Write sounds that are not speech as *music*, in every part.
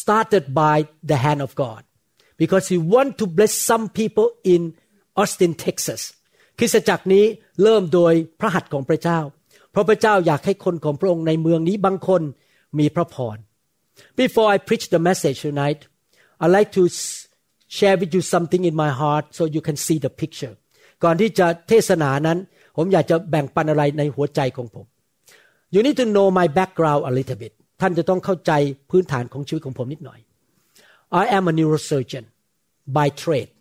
started by the hand of God because He want to bless some people in Austin, Texas คริสตจักรนี้เริ่มโดยพระหัตถ์ของพระเจ้า เพราะพระเจ้าอยากให้คนของพระองค์ในเมืองนี้บางคนมีพระพร Before I preach the message tonight I like to share with you something in my heart so you can see the picture ก่อนที่จะเทศนานั้น ผมอยากจะแบ่งปันอะไรในหัวใจของผม You need to know my background a little bit ท่านจะต้องเข้าใจพื้นฐานของชีวิตของผมนิดหน่อย I am a neurosurgeon by trade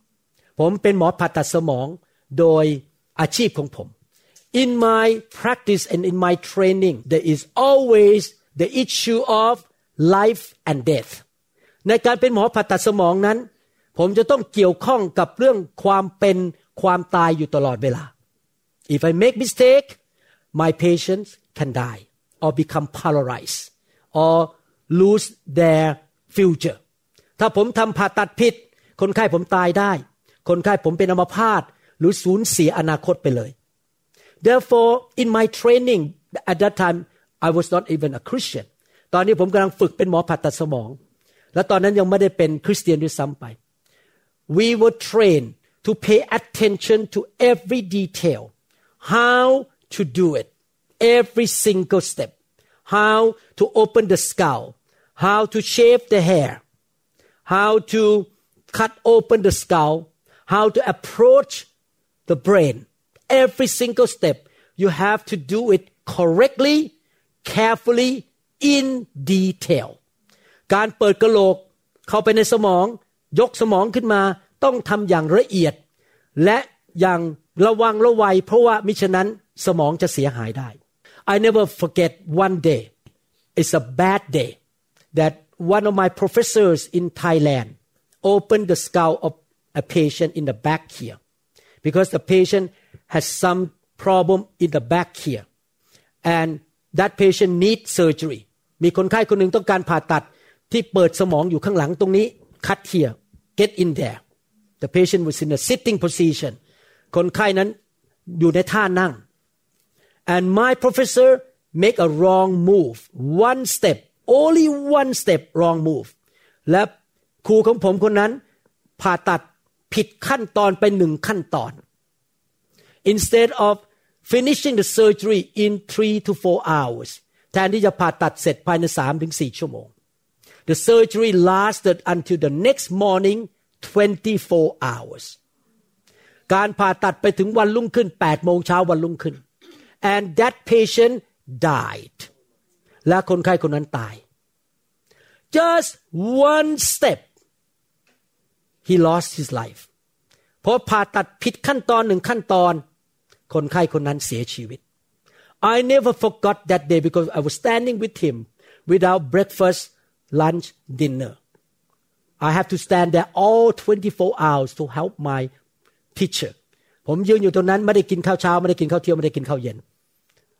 ผมเป็นหมอผ่าตัดสมองโดยอาชีพของผม In my practice and in my training there is always the issue of life and death ในการเป็นหมอผ่าตัดสมองนั้น ผมจะต้องเกี่ยวข้องกับเรื่องความเป็นความตายอยู่ตลอดเวลา If I make mistake my patients can die or become paralyzed or lose their future ถ้าผมทำผ่าตัดผิด คนไข้ผมตายได้ คนไข้ผมเป็นอัมพาตหรือสูญเสียอนาคตไปเลย therefore in my training at that time I was not even a Christian ตอนนี้ผมกำลังฝึกเป็นหมอผ่าตัดสมอง และตอนนั้นยังไม่ได้เป็นคริสเตียนด้วยซ้ำไป we were trained to pay attention to every detail how to do it every single step how to open the skull how to shave the hair how to cut open the skull how to approach the brain every single step you have to do it correctly carefully in detail การเปิดกระโหลกเข้าไปในสมอง ยกสมองขึ้นมา ต้องทำอย่างละเอียด และอย่างระวังระวัย เพราะว่ามิฉะนั้นสมองจะเสียหายได้ I never forget one day it's a bad day that one of my professors in Thailand opened the skull of a patient in the back here because the patient has some problem in the back here and that patient needs surgery มีคนไข้คนหนึ่งต้องการผ่าตัดที่เปิดสมองอยู่ข้างหลังตรงนี้ cut here get in there the patient was in a sitting position คนไข้นั้นอยู่ในท่านั่ง and my professor make a wrong move one step only one step wrong move และครูของผมคนนั้นผ่าตัดผิดขั้นตอนไปหนึ่งขั้นตอน instead of finishing the surgery in three to four hours แทนที่จะผ่าตัดเสร็จภายในสามถึงสี่ชั่วโมง the surgery lasted until the next morning 24 hours การผ่าตัดไปถึงวันรุ่งขึ้น8โมงเช้าวันรุ่งขึ้น and that patient died และคนไข้คนนั้นตาย just one step he lost his life เพราะผ่าตัดผิดขั้นตอนหนึ่งขั้นตอน คนไข้คนนั้นเสียชีวิต I never forgot that day because I was standing with him without breakfast lunch dinner I have to stand there all 24 hours to help my teacher ผมยืนอยู่ตรงนั้นไม่ได้กินข้าวเช้าไม่ได้กินข้าวเที่ยงไม่ได้กินข้าวเย็น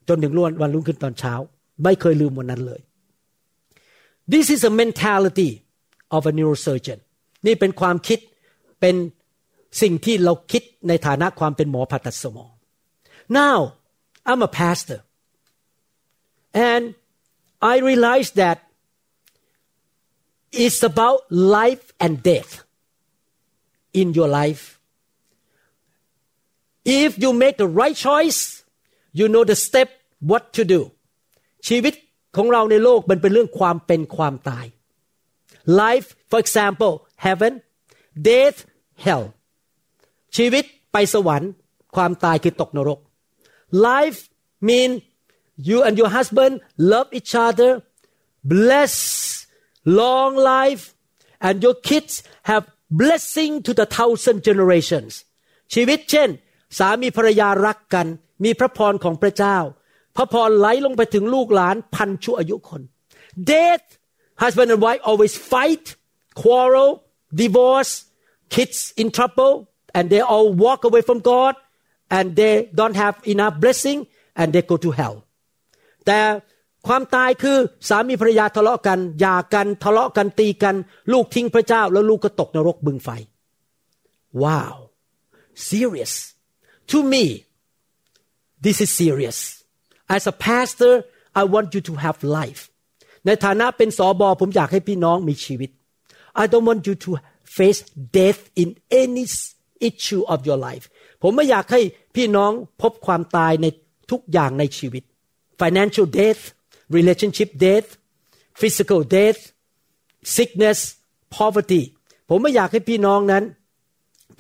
จนถึงรุ่นวันรุ่งขึ้นตอนเช้า ไม่เคยลืมวันนั้นเลย This is a mentality of a neurosurgeon นี่เป็นความคิดเป็นสิ่งที่เราคิดในฐานะความเป็นหมอผ่าตัดสมอง Now I'm a pastor and I realize that it's about life and death in your life if you make the right choice you know the step what to do ชีวิตของเราในโลกมันเป็นเรื่องความเป็นความตาย life for example heaven death hell ชีวิตไปสวรรค์ความตายคือตกนรก life mean you and your husband love each other bless long life and your kids have blessing to the thousand generations ชีวิตเช่น สามีภรรยารักกัน มีพระพรของพระเจ้า พระพรไหลลงไปถึงลูกหลานพันชั่วอายุคน death husband and wife always fight quarrel divorce kids in trouble and they all walk away from God and they don't have enough blessing and they go to hell แต่ความตายคือสามีภรรยาทะเลาะกันหย่ากันทะเลาะกันตีกัน ลูกทิ้งพระเจ้า แล้วลูกก็ตกนรกบึงไฟ wow serious to me this is serious as a pastor I want you to have life ในฐานะเป็นสอบอผมอยากให้พี่น้องมีชีวิต I don't want you to face death in any issue of your life ผมไม่อยากให้พี่น้องพบความตายในทุกอย่างในชีวิต financial death relationship death physical death sickness poverty ผมไม่อยากให้พี่น้องนั้น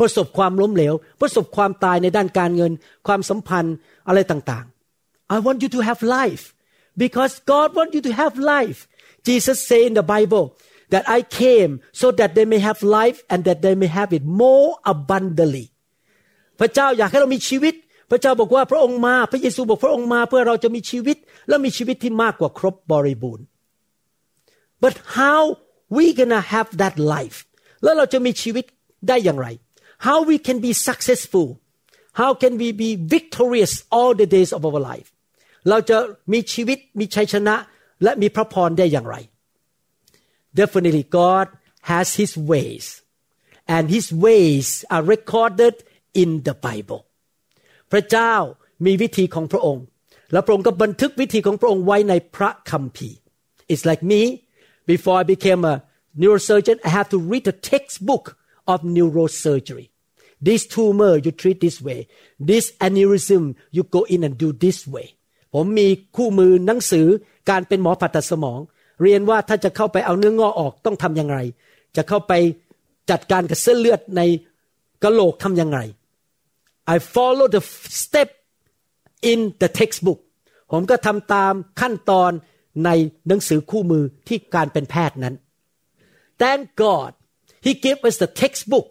ประสบความล้มเหลว ประสบความตายในด้านการเงิน ความสัมพันธ์อะไรต่างๆ I want you to have life because God want you to have life Jesus say in the Bible that I came so that they may have life and that they may have it more abundantly พระเจ้าอยากให้เรามีชีวิต พระเจ้าบอกว่าพระองค์มา พระเยซูบอกพระองค์มาเพื่อเราจะมีชีวิต และมีชีวิตที่มากกว่าครบบริบูรณ์ but how we gonna have that life แล้วเราจะมีชีวิตได้อย่างไร how we can be successful how can we be victorious all the days of our life เราจะมีชีวิตมีชัยชนะ และมีพระพรได้อย่างไร definitely God has His ways and His ways are recorded in the Bible พระเจ้ามีวิธีของพระองค์ และพระองค์ก็บันทึกวิธีของพระองค์ไว้ในพระคัมภีร์ It's like me before I became a neurosurgeon I have to read a textbook of neurosurgery this tumor you treat this way this aneurysm you go in and do this way ผมมีคู่มือหนังสือการเป็นหมอผ่าตัดสมอง เรียนว่าถ้าจะเข้าไปเอาเนื้องอกออกต้องทำอย่างไร จะเข้าไปจัดการกับเส้นเลือดในกะโหลกทำอย่างไร I follow the step in the textbook ผมก็ทำตามขั้นตอนในหนังสือคู่มือที่การเป็นแพทย์นั้น Thank God He gave us the textbook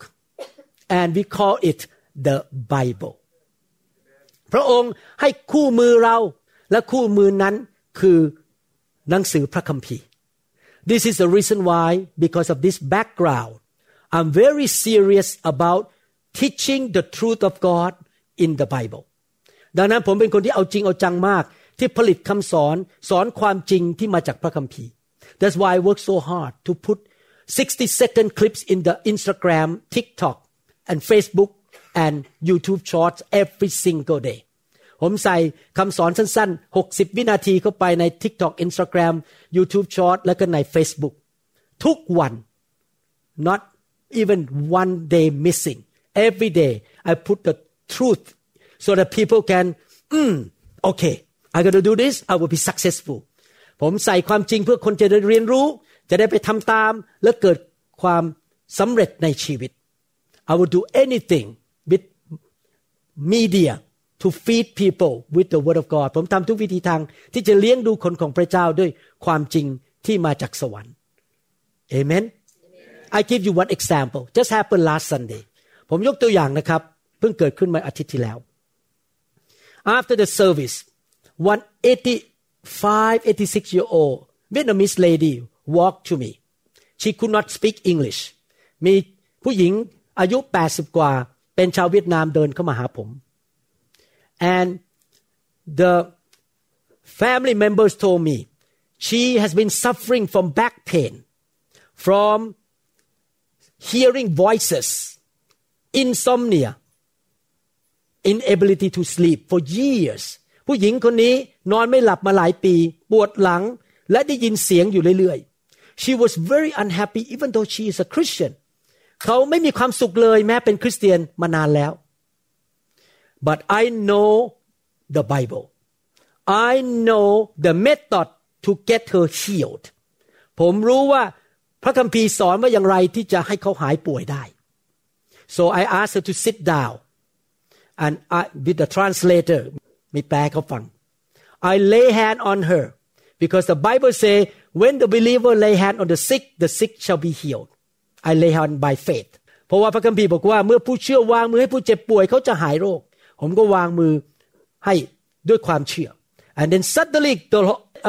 and we call it the Bible พระองค์ให้คู่มือเราและคู่มือนั้นคือหนังสือพระคัมภีร์ This is the reason why because of this background I'm very serious about teaching the truth of God in the Bible ดังนั้นผมเป็นคนที่เอาจริงเอาจังมาก ที่ผลิตคำสอนสอนความจริงที่มาจากพระคัมภีร์ That's why I work so hard to put 60 second clips in the Instagram TikTok and Facebook and YouTube shorts every single day ผมใส่คำสอนสั้นๆ 60 วินาทีเข้าไปใน TikTok Instagram YouTube Short และก็ใน Facebook ทุกวัน not even one day missing every day I put the truth so that people can mm, okay I gotta do this I will be successful ผมใส่ความจริงเพื่อคนจะได้เรียนรู้ จะได้ไปทำตามและเกิดความสำเร็จในชีวิต I will do anything with media to feed people with the word of God ผมทำทุกวิธีทางที่จะเลี้ยงดูคนของพระเจ้าด้วยความจริงที่มาจากสวรรค์ Amen I give you one example just happened last Sunday ผมยกตัวอย่างนะครับ เพิ่งเกิดขึ้นมาอาทิตย์ที่แล้ว After the service one 85 86 year old Vietnamese lady Walk to me she could not speak English มีผู้หญิงอายุ 80 กว่า เป็นชาวเวียดนามเดินเข้ามาหาผม and the family members told me she has been suffering from back pain from hearing voices insomnia inability to sleep for years ผู้หญิงคนนี้นอนไม่หลับมาหลายปี ปวดหลังและได้ยินเสียงอยู่เรื่อยๆ she was very unhappy even though she is a Christian เขาไม่มีความสุขเลยแม้เป็นคริสเตียนมานานแล้ว but I know the Bible I know the method to get her healed ผมรู้ว่าพระคัมภีร์สอนว่าอย่างไรที่จะให้เขาหายป่วยได้ so I asked her to sit down and I, with the translator มีแปลเขาฟัง I lay hand on her Because the Bible say when the believer lay hand on the sick the sick shall be healed I lay hand by faith เพราะว่าพระคัมภีร์บอกว่าเมื่อผู้เชื่อวางมือให้ผู้เจ็บป่วยเขาจะหายโรค ผมก็วางมือให้ด้วยความเชื่อ and then suddenly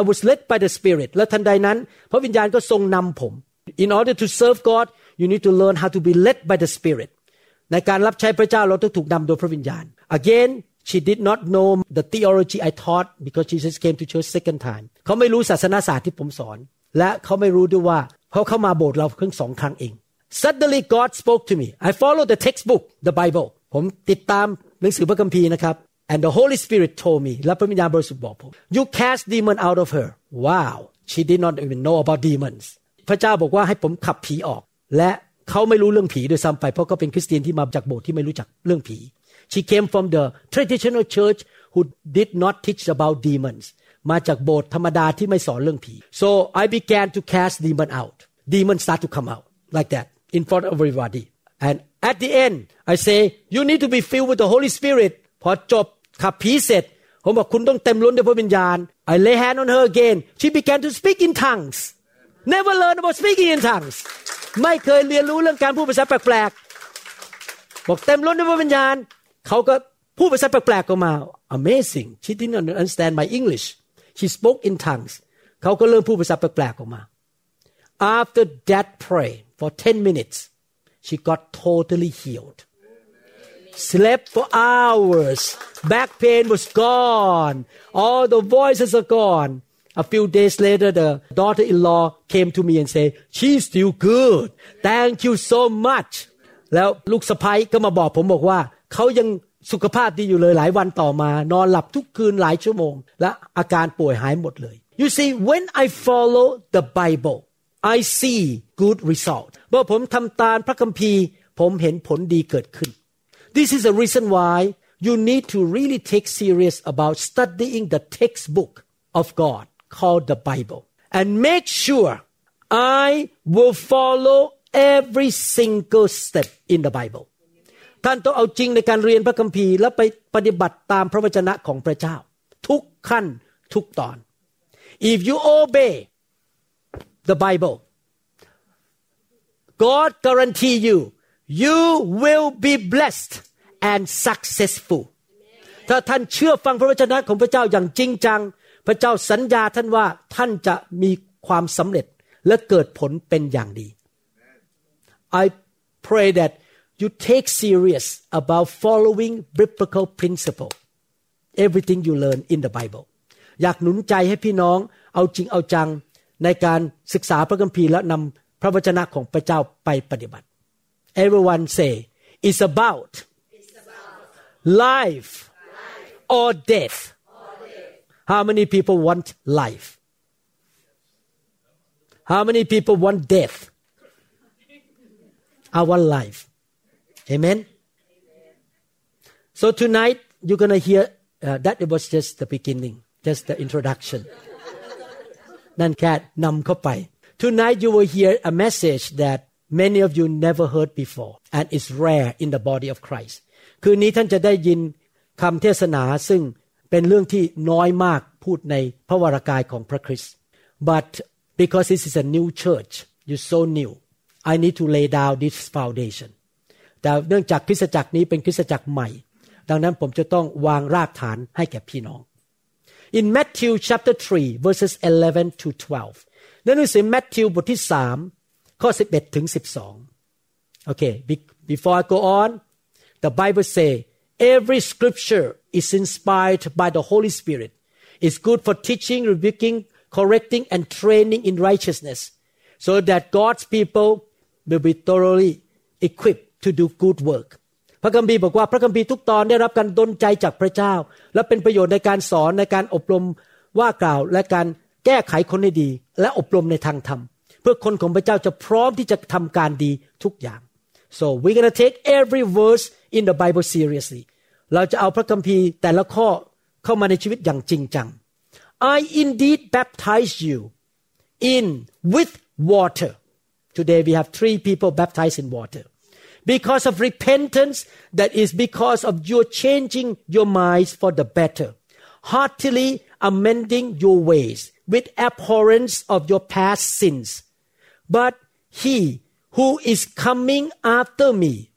I was led by the Spirit และทันใดนั้นพระวิญญาณก็ทรงนำผม in order to serve God you need to learn how to be led by the Spirit ในการรับใช้พระเจ้าเราต้องถูกนำโดยพระวิญญาณ again she did not know the theology I taught because she just came to church second time เขาไม่รู้ศาสนาศาสตร์ที่ผมสอน และเขาไม่รู้ด้วยว่าเขาเข้ามาโบสถ์เราเพิ่งสองครั้งเอง suddenly God spoke to me I follow the textbook the Bible ผมติดตามหนังสือพระคัมภีร์นะครับ and the Holy Spirit told me และพระวิญญาณบริสุทธิ์บอกผม you cast demon out of her wow she did not even know about demons พระเจ้าบอกว่าให้ผมขับผีออก และเขาไม่รู้เรื่องผีด้วยซ้ำไปเพราะเขาเป็นคริสเตียนที่มาจากโบสถ์ที่ไม่รู้จักเรื่องผี she came from the traditional church who did not teach about demons มาจากโบสถ์ธรรมดาที่ไม่สอนเรื่องผี so I began to cast demon out demons start to come out like that in front of everybody and at the end I say you need to be filled with the Holy Spirit พอจบขับผีเสร็จผมบอกคุณต้องเต็มล้นด้วยพระวิญญาณ I lay hand on her again she began to speak in tongues never learn about speaking in tongues ไม่เคยเรียนรู้เรื่องการพูดภาษาแปลกๆบอกเต็มล้นด้วยพระวิญญาณ เขาก็พูดภาษาแปลกๆออกมา amazing she didn't understand my English she spoke in tongues เขาก็เริ่มพูดภาษาแปลกๆออกมา after that pray for 10 minutes she got totally healed slept for hours back pain was gone all the voices are gone a few days later the daughter-in-law came to me and said she's still good thank you so much แล้วลูกสะพ้ยก็มาบอกผมบอกว่า เขายังสุขภาพดีอยู่เลยหลายวันต่อมา นอนหลับทุกคืนหลายชั่วโมง และอาการป่วยหายหมดเลย you see when I follow the Bible I see good result เมื่อผมทำตามพระคัมภีร์ ผมเห็นผลดีเกิดขึ้น This is the reason why you need to really take serious about studying the textbook of God called the Bible and make sure I will follow every single step in the Bible ท่านต้องเอาจริงในการเรียนพระคัมภีร์ และไปปฏิบัติตามพระวจนะของพระเจ้า ทุกขั้นทุกตอน if you obey the Bible God guarantee you you will be blessed and successful ถ้าท่านเชื่อฟังพระวจนะของพระเจ้าอย่างจริงจัง พระเจ้าสัญญาท่านว่าท่านจะมีความสำเร็จและเกิดผลเป็นอย่างดี I pray that you take serious about following biblical principle everything you learn in the Bible อยากหนุนใจให้พี่น้องเอาจริงเอาจังในการศึกษาพระคัมภีร์และนำพระวจนะของพระเจ้าไปปฏิบัติ everyone say it's about life or death how many people want life how many people want death I want life amen so tonight you're gonna hear uh, that it was just the beginning just the introduction นั่นแค่นำเข้าไป tonight you will hear a message that many of you never heard before and is rare in the body of Christ คืนนี้ท่านจะได้ยินคำเทศนาซึ่งเป็นเรื่องที่น้อยมากพูดในพระวรากายของพระคริสต์ but because this is a new church you so new I need to lay down this foundation แต่เนื่องจากคริสตจักรนี้เป็นคริสตจักรใหม่ ดังนั้นผมจะต้องวางรากฐานให้แก่พี่น้อง in Matthew chapter 3 verses 11 to 12ในหนังสือ Matthew บทที่3ข้อ11ถึง12 okay before I go on the Bible say every scripture is inspired by the Holy Spirit is good for teaching rebuking correcting and training in righteousness so that God's people will be thoroughly equipped to do good work พระคัมภีร์บอกว่าพระคัมภีร์ทุกตอนได้รับการดลใจจากพระเจ้า และเป็นประโยชน์ในการสอนในการอบรมว่ากล่าวและการแก้ไขคนให้ดี และอบรมในทางธรรม เพื่อคนของพระเจ้าจะพร้อมที่จะทำการดีทุกอย่าง so we're gonna take every verse in the Bible seriously เราจะเอาพระคัมภีร์แต่ละข้อเข้ามาในชีวิตอย่างจริงจัง I indeed baptize you in with water today we have three people baptized in water because of repentance that is because of your changing your minds for the better. Heartily amending your ways with abhorrence of your past sins. But he who is coming after me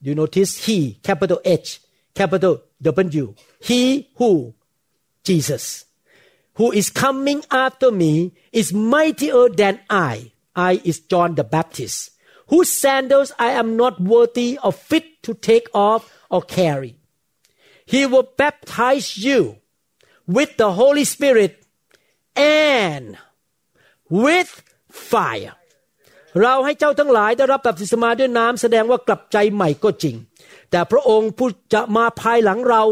you notice he capital H capital W he who Jesus who is coming after me is mightier than I. I is John the Baptist whose sandals I am not worthy or fit to take off or carry he will baptize you with the Holy Spirit and with fire เราให้เจ้าทั้งหลายได้รับบัพติศมาด้วยน้ำแสดงว่ากลับใจใหม่ก็จริง แต่พระองค์ผู้จะมาภายหลังเรา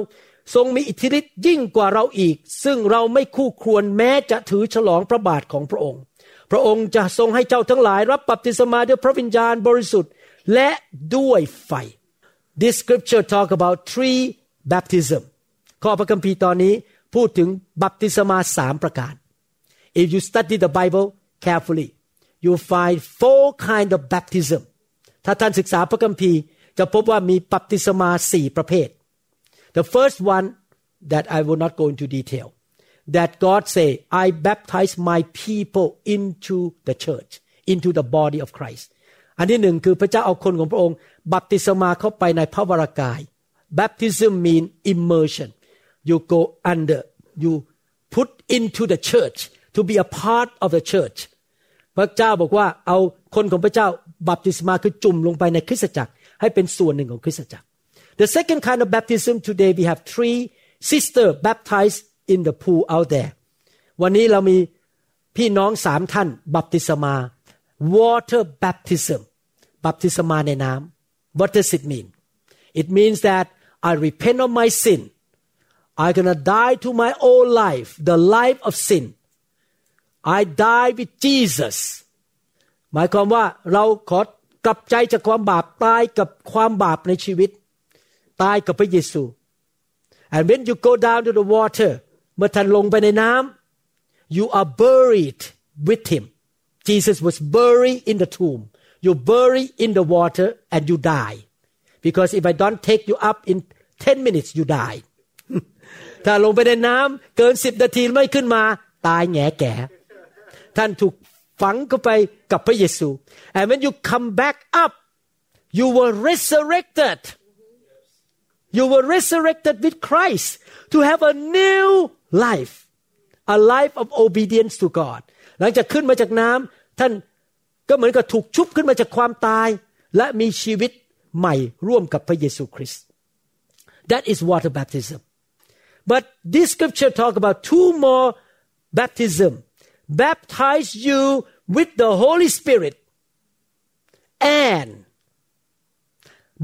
ทรงมีอิทธิฤทธิ์ยิ่งกว่าเราอีก ซึ่งเราไม่คู่ควรแม้จะถือฉลองพระบาทของพระองค์ พระองค์จะทรงให้เจ้าทั้งหลาย รับบัพติศมาด้วยพระวิญญาณบริสุทธิ์และด้วยไฟ This scripture talk about three baptism ข้อพระคัมภีร์ตอนนี้พูดถึงบัพติศมาสามประการ If you study the Bible carefully you find four kind of baptism ถ้าท่านศึกษาพระคัมภีร์จะพบว่ามีบัพติศมาสี่ประเภท The first one that I will not go into detail that God say I baptize my people into the church into the body of Christ อันที่หนึ่งคือพระเจ้าเอาคนของพระองค์ บัพติศมาเข้าไปในพระวรากาย Baptism mean immersion you go under you put into the church to be a part of the church พระเจ้าบอกว่าเอาคนของพระเจ้าบัพติศมาคือจุ่มลงไปในคริสตจักร ให้เป็นส่วนหนึ่งของคริสตจักร The second kind of baptism today we have three sister baptized in the pool out there วันนี้เรามีพี่น้องสามท่าน บัพติศมา water baptism บัพติศมาในน้ำ What does it mean It means that I repent of my sin I'm gonna die to my old life the life of sin I die with Jesus หมายความว่าเราขอกลับใจจากความบาปตายกับความบาปในชีวิต ตายกับพระเยซู and when you go down to the water เมื่อท่านลงไปในน้ำ you are buried with him Jesus was buried in the tomb you bury in the water and you die because if I don't take you up in 10 minutes you die *laughs* ถ้าลงไปในน้ำเกินสิบนาทีไม่ขึ้นมา ตายแง่แก่ ท่านถูกฝังเข้าไปกับพระเยซู and when you come back up you were resurrected you were resurrected with Christ to have a new life a life of obedience to God หลังจากขึ้นมาจากน้ำท่านก็เหมือนกับถูกชุบขึ้นมาจากความตาย และมีชีวิตใหม่ร่วมกับพระเยซูคริสต์ that is water baptism but this scripture talk about two more baptism baptize you with the Holy Spirit and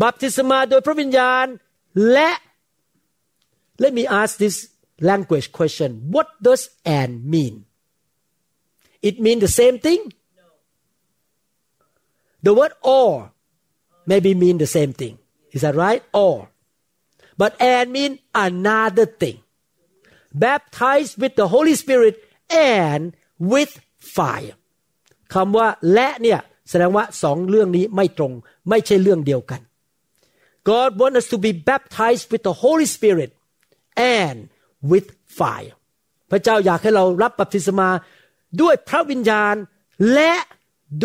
บัพติศมาโดยพระวิญญาณและ let me ask this language question what does and mean it mean the same thing the word or maybe mean the same thing is that right or but and mean another thing baptized with the Holy Spirit and with fire คำว่าและเนี่ยแสดงว่าสองเรื่องนี้ไม่ตรง ไม่ใช่เรื่องเดียวกัน God wants us to be baptized with the Holy Spirit and with fire พระเจ้าอยากให้เรารับบัพติศมาด้วยพระวิญญาณและ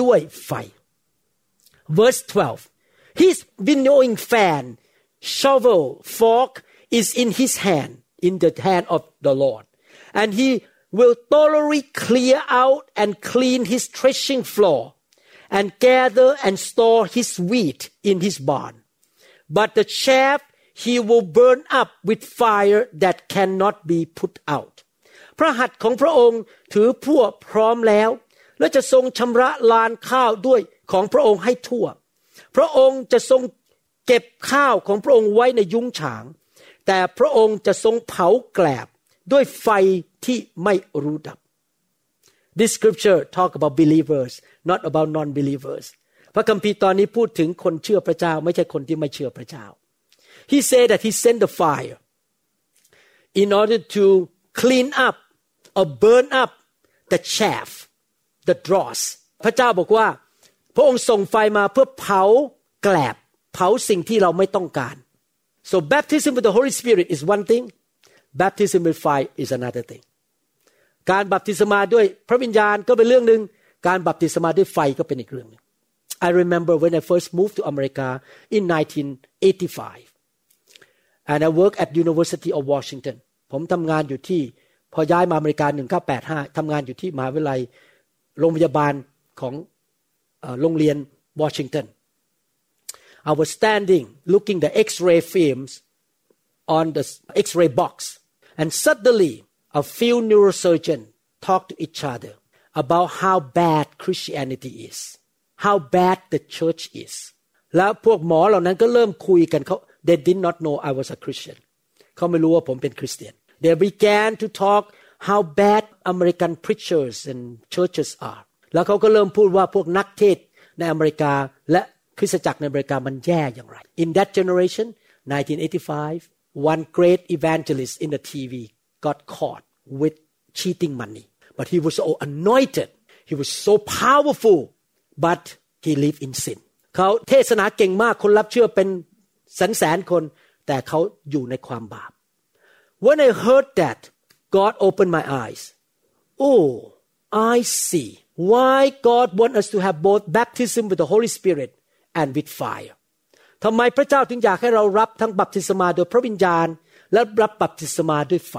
ด้วยไฟ Verse 12 His winnowing fan shovel fork is in his hand in the hand of the Lord and he will thoroughly clear out and clean his threshing floor and gather and store his wheat in his barn but the chaff he will burn up with fire that cannot be put out พระหัตถ์ของพระองค์ถือพวกพร้อมแล้ว และจะทรงชำระลานข้าวด้วยของพระองค์ให้ทั่ว พระองค์จะทรงเก็บข้าวของพระองค์ไว้ในยุ้งฉาง แต่พระองค์จะทรงเผาแกลบด้วยไฟที่ไม่รู้ดับ This scripture talk about believers not about non-believers พระคัมภีร์ตอนนี้พูดถึงคนเชื่อพระเจ้า ไม่ใช่คนที่ไม่เชื่อพระเจ้า He said that he sent the fire in order to clean up or burn up the chaff the dross พระเจ้าบอกว่า พระองค์ส่งไฟมาเพื่อเผาแกลบ เผาสิ่งที่เราไม่ต้องการ so baptism with the Holy Spirit is one thing baptism with fire is another thing การบัพติศมาด้วยพระวิญญาณก็เป็นเรื่องหนึ่งการบัพติศมาด้วยไฟก็เป็นอีกเรื่องหนึ่ง I remember when I first moved to America in 1985 and I worked at University of Washington ผมทำงานอยู่ที่พอย้ายมาอเมริกา1985ทำงานอยู่ที่มหาวิทยาลัยโรงพยาบาลของ เอ่อโรงเรียนวอชิงตัน I was standing looking the X-ray films on the X-ray box and suddenly a few neurosurgeons talked to each other about how bad Christianity is how bad the church is แล้วพวกหมอเหล่านั้นก็เริ่มคุยกันเขา they did not know I was a Christian เขาไม่รู้ว่าผมเป็นคริสเตียน they began to talk how bad American preachers and churches are แล้วเขาก็เริ่มพูดว่าพวกนักเทศในอเมริกาและคริสตจักรในอเมริกามันแย่อย่างไร in that generation 1985 one great evangelist in the TV got caught with cheating money but he was so anointed he was so powerful but he lived in sin เขาเทศนาเก่งมากคนรับเชื่อเป็น แสนแสนคน แต่เขาอยู่ในความบาป when I heard that God opened my eyes oh I see why God want us to have both baptism with the Holy Spirit and with fire ทำไมพระเจ้าถึงอยากให้เรารับทั้งบัพติศมาโดยพระวิญญาณ และรับบัพติศมาด้วยไฟ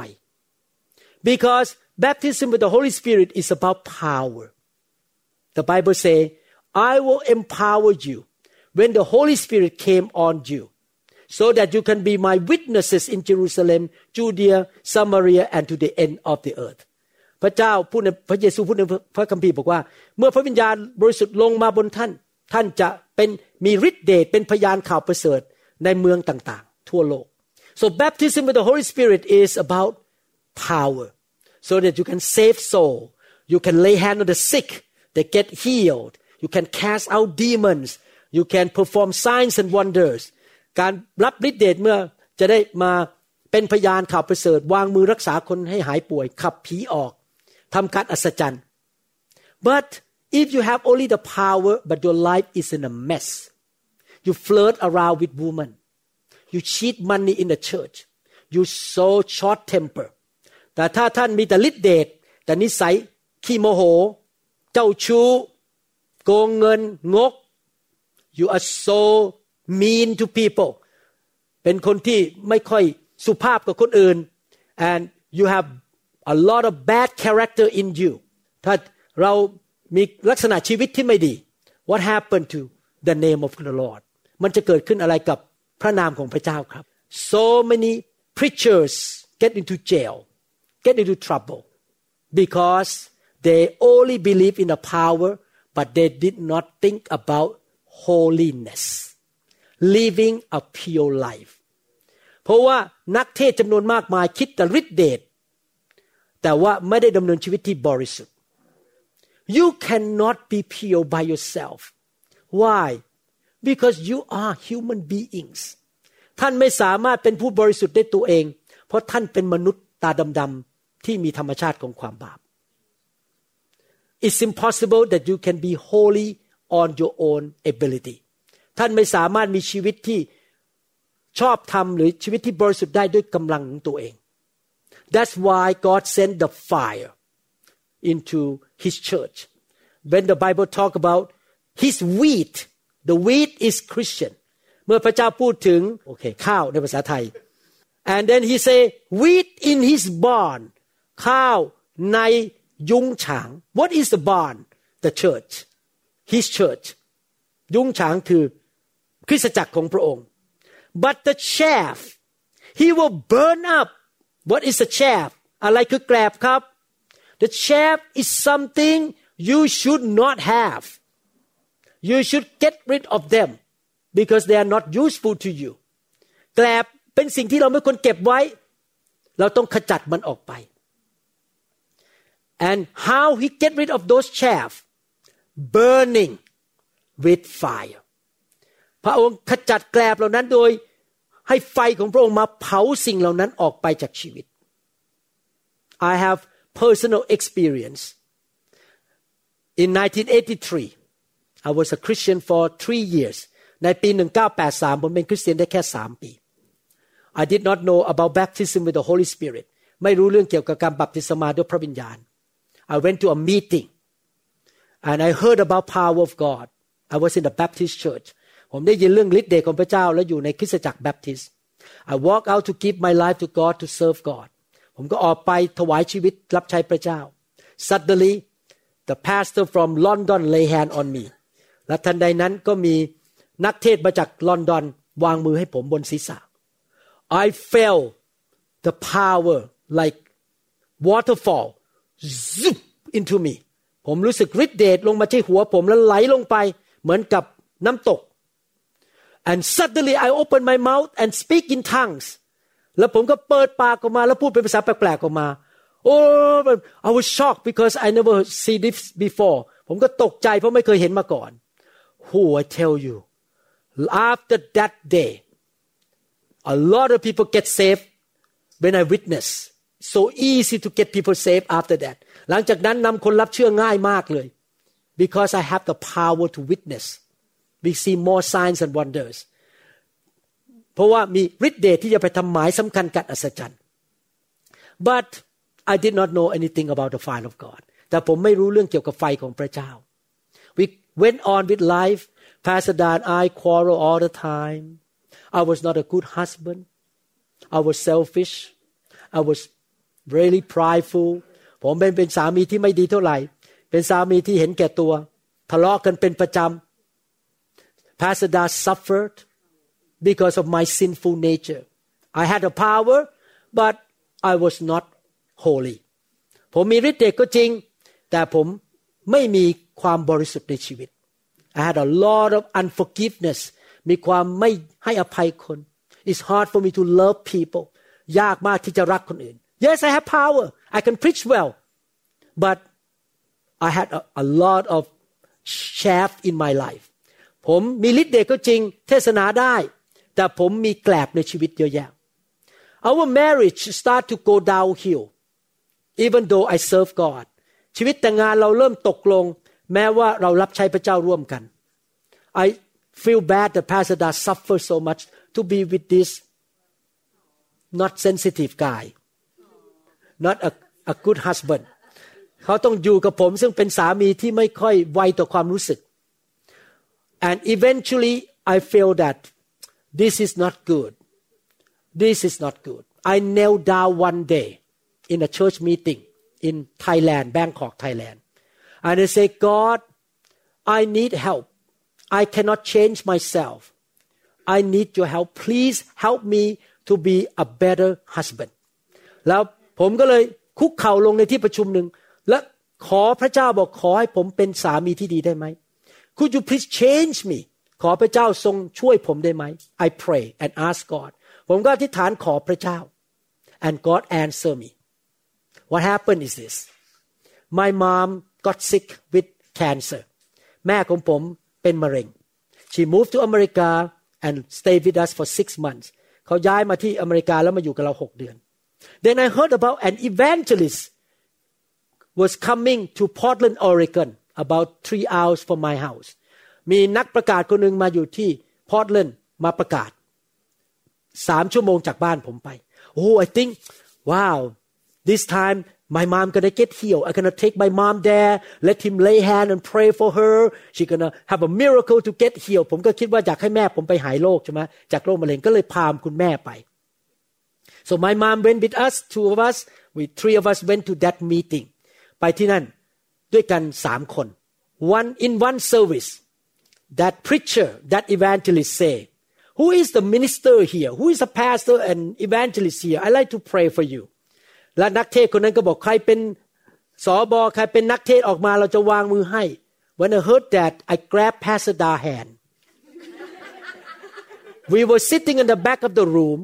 because baptism with the Holy Spirit is about power the Bible say I will empower you when the Holy Spirit came on you so that you can be my witnesses in Jerusalem Judea Samaria and to the end of the earth พระเจ้าพูดในพระเยซูพูดในพระคัมภีร์บอกว่า เมื่อพระวิญญาณบริสุทธิ์ลงมาบนท่าน ท่านจะเป็นมีฤทธิเดชเป็นพยานข่าวประเสริฐในเมืองต่างๆ ทั่วโลก so baptism with the Holy Spirit is about power so that you can save soul you can lay hand on the sick they get healed you can cast out demons you can perform signs and wonders การรับฤทธิเดชเมื่อจะได้มาเป็นพยานข่าวประเสริฐ วางมือรักษาคนให้หายป่วย ขับผีออกทำการอัศจรรย์ but if you have only the power but your life is in a mess you flirt around with women you cheat money in the church you so short temper แต่ถ้าท่านมีแต่ฤทธิเดชแต่นิสัยขี้โมโห เจ้าชู้โกงเงินงก you are so mean to people เป็นคนที่ไม่ค่อยสุภาพกับคนอื่น and you have a lot of bad character in you ถ้าเรามีลักษณะชีวิตที่ไม่ดี what happened to the name of the Lord มันจะเกิดขึ้นอะไรกับพระนามของพระเจ้าครับ so many preachers get into jail get into trouble because they only believe in the power but they did not think about holiness Living a pure life เพราะว่านักเทศจำนวนมากมายคิดแต่ฤทธิเดชแต่ว่าไม่ได้ดำเนินชีวิตที่บริสุทธิ์ you cannot be pure by yourself why because you are human beings ท่านไม่สามารถเป็นผู้บริสุทธิ์ได้ตัวเอง เพราะท่านเป็นมนุษย์ตาดำๆที่มีธรรมชาติของความบาป It's impossible that you can be holy on your own ability ท่านไม่สามารถมีชีวิตที่ชอบทำหรือชีวิตที่บริสุทธิ์ได้ด้วยกำลังของตัวเอง That's why God sent the fire into His church when the Bible talk about His wheat the wheat is Christian เมื่อพระเจ้าพูดถึงโอเคข้าวในภาษาไทย and then he say wheat in his barn ข้าวในยุ้งฉาง what is the barn the church his church ยุ้งฉางคือ คริสตจักรของพระองค์ but the chaff he will burn up what is the chaff อะไรคือแกลบครับ the chaff is something you should not have you should get rid of them because they are not useful to you แกลบเป็นสิ่งที่เราไม่ควรเก็บไว้ เราต้องขจัดมันออกไป and how he get rid of those chaff burning with fire พระองค์ขจัดแกลบเหล่านั้นโดยให้ไฟของพระองค์มาเผาสิ่งเหล่านั้นออกไปจากชีวิต I have personal experience in 1983 I was a Christian for three years ในปี 1983 ผมเป็นคริสเตียนได้แค่สามปี I did not know about baptism with the Holy Spirit ไม่รู้เรื่องเกี่ยวกับการบัพติศมาด้วยพระวิญญาณ I went to a meeting and I heard about power of God I was in the Baptist church ผมได้ยินเรื่องฤทธิ์เดชของพระเจ้า และอยู่ในคริสตจักรแบปทิส I walk out to give my life to God to serve God ผมก็ออกไปถวายชีวิตรับใช้พระเจ้า Suddenly the pastor from London lay hand on me และทันใดนั้นก็มีนักเทศมาจากลอนดอนวางมือให้ผมบนศีรษะ I felt the power like waterfall zip into me ผมรู้สึกฤทธิเดชลงมาที่หัวผมแล้วไหลลงไป เหมือนกับน้ำตก and suddenly I opened my mouth and speak in tongues แล้วผมก็เปิดปากออกมาแล้วพูดเป็นภาษาแปลกๆออกมา oh I was shocked because I never see this before ผมก็ตกใจเพราะไม่เคยเห็นมาก่อน who I tell you after that day a lot of people get saved when I witness so easy to get people saved after that หลังจากนั้นนำคนรับเชื่อง่ายมากเลย because I have the power to witness we see more signs and wonders เพราะว่ามีฤทธิ์เดชที่จะไปทำหมายสำคัญกัดอัศจรรย์ but I did not know anything about the fire of God แต่ผมไม่รู้เรื่องเกี่ยวกับไฟของพระเจ้า we went on with life Pastor Dan I quarrel all the time I was not a good husband I was selfish I was really prideful ผมเป็นเป็นสามีที่ไม่ดีเท่าไหร่ เป็นสามีที่เห็นแก่ตัว ทะเลาะกันเป็นประจำ Pastor Dan suffered because of my sinful nature I had a power but I was not holy ผมมีฤทธิ์เดชก็จริง แต่ผมไม่มีความบริสุทธิ์ในชีวิต I had a lot of unforgiveness มีความไม่ให้อภัยคน It's hard for me to love people ยากมากที่จะรักคนอื่น Yes I have power I can preach well but I had a, a lot of chaff in my life ผมมีฤทธิ์เดชก็จริง เทศนาได้ แต่ผมมีแกลบในชีวิตเยอะแยะ Our marriage start to go downhill even though I serve God ชีวิตแต่งงานเราเริ่มตกลง แม้ว่าเรารับใช้พระเจ้าร่วมกัน I feel bad that Pastor Da suffer so much to be with this not sensitive guy not a, a good husband เขาต้องอยู่กับผมซึ่งเป็นสามีที่ไม่ค่อยไวต่อความรู้สึก and eventually I feel that this is not good this is not good I knelt down one day in a church meeting in Thailand Bangkok Thailand and I say God I need help I cannot change myself I need your help please help me to be a better husband แล้วผมก็เลยคุกเข่าลงในที่ประชุมหนึ่งและขอพระเจ้าบอกขอให้ผมเป็นสามีที่ดีได้ไหม Could you please change me ขอพระเจ้าทรงช่วยผมได้ไหม I pray and ask God ผมก็อธิษฐานขอพระเจ้า and God answer me What happened is this my mom got sick with cancer แม่ของผมเป็นมะเร็ง she moved to America and stayed with us for six months เขาย้ายมาที่อเมริกาแล้วมาอยู่กับเราหกเดือน then I heard about an evangelist was coming to Portland Oregon About three hours from my house มีนักประกาศคนหนึ่งมาอยู่ที่ Portland มาประกาศสามชั่วโมงจากบ้านผมไป Oh I think wow this time my mom gonna get healed I gonna take my mom there let him lay hand and pray for her she gonna have a miracle to get healed ผมก็คิดว่าอยากให้แม่ผมไปหายโรคใช่ไหมจากโรคมะเร็งก็เลยพามคุณแม่ไป so my mom went with us two of us we three of us went to that meeting ไปที่นั่น ด้วยกันสามคน one in one service that preacher that evangelist say who is the minister here who is the pastor and evangelist here I like to pray for you และนักเทศคนนั้นก็บอกใครเป็นสอบอใครเป็นนักเทศออกมาเราจะวางมือให้ when I heard that I grabbed Pastor Da hand *laughs* we were sitting in the back of the room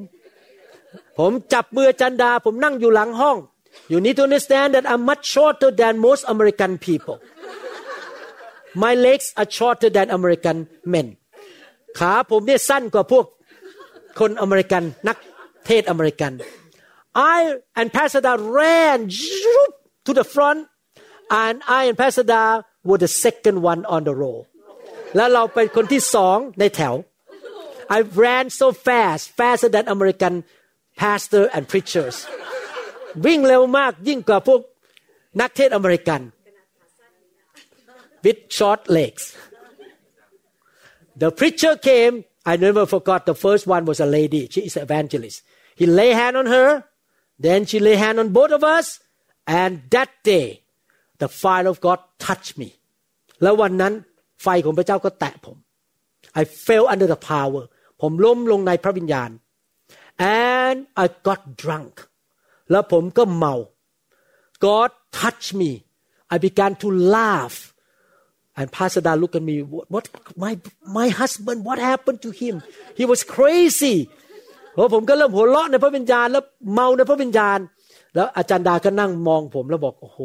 ผมจับมือจันดา ผมนั่งอยู่หลังห้อง you need to understand that I'm much shorter than most American people my legs are shorter than American men ขาผมเนี่ยสั้นกว่าพวกคนอเมริกันนักเทศอเมริกัน I and Pastor Da ran to the front and I and Pastor Da were the second one on the row แล้วเราเป็นคนที่สองในแถว I ran so fast faster than American pastor and preachers วิ่งเร็วมากยิ่งกว่าพวกนักเทศอเมริกัน with short legs the preacher came I never forgot the first one was a lady she is an evangelist he lay hand on her then she lay hand on both of us and that day the fire of God touched me แล้ววันนั้นไฟของพระเจ้าก็แตะผม I fell under the power ผมล้มลงในพระวิญญาณ and I got drunk แล้วผมก็เมา God touched me I began to laugh and Pastor Dan looked at me what, what my my husband what happened to him he was crazy โอ้ผมก็เริ่มหัวเราะในพระวิญญาณแล้วเมาในพระวิญญาณ แล้วอาจารย์ดาก็นั่งมองผมแล้วบอกโอ้โห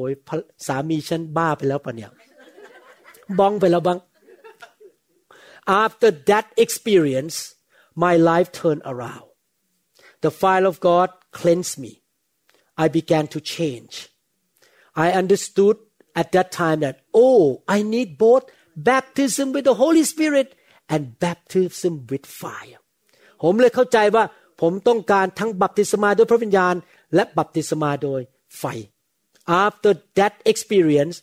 สามีฉันบ้าไปแล้วปะเนี่ยบ้องไปแล้วบ้าง after that experience my life turned around the fire of God cleansed me I began to change I understood at that time that oh I need both baptism with the Holy Spirit and baptism with fire ผมเลยเข้าใจว่าผมต้องการทั้งบัพติศมาด้วยพระวิญญาณ และบัพติศมาโดยไฟ After that experience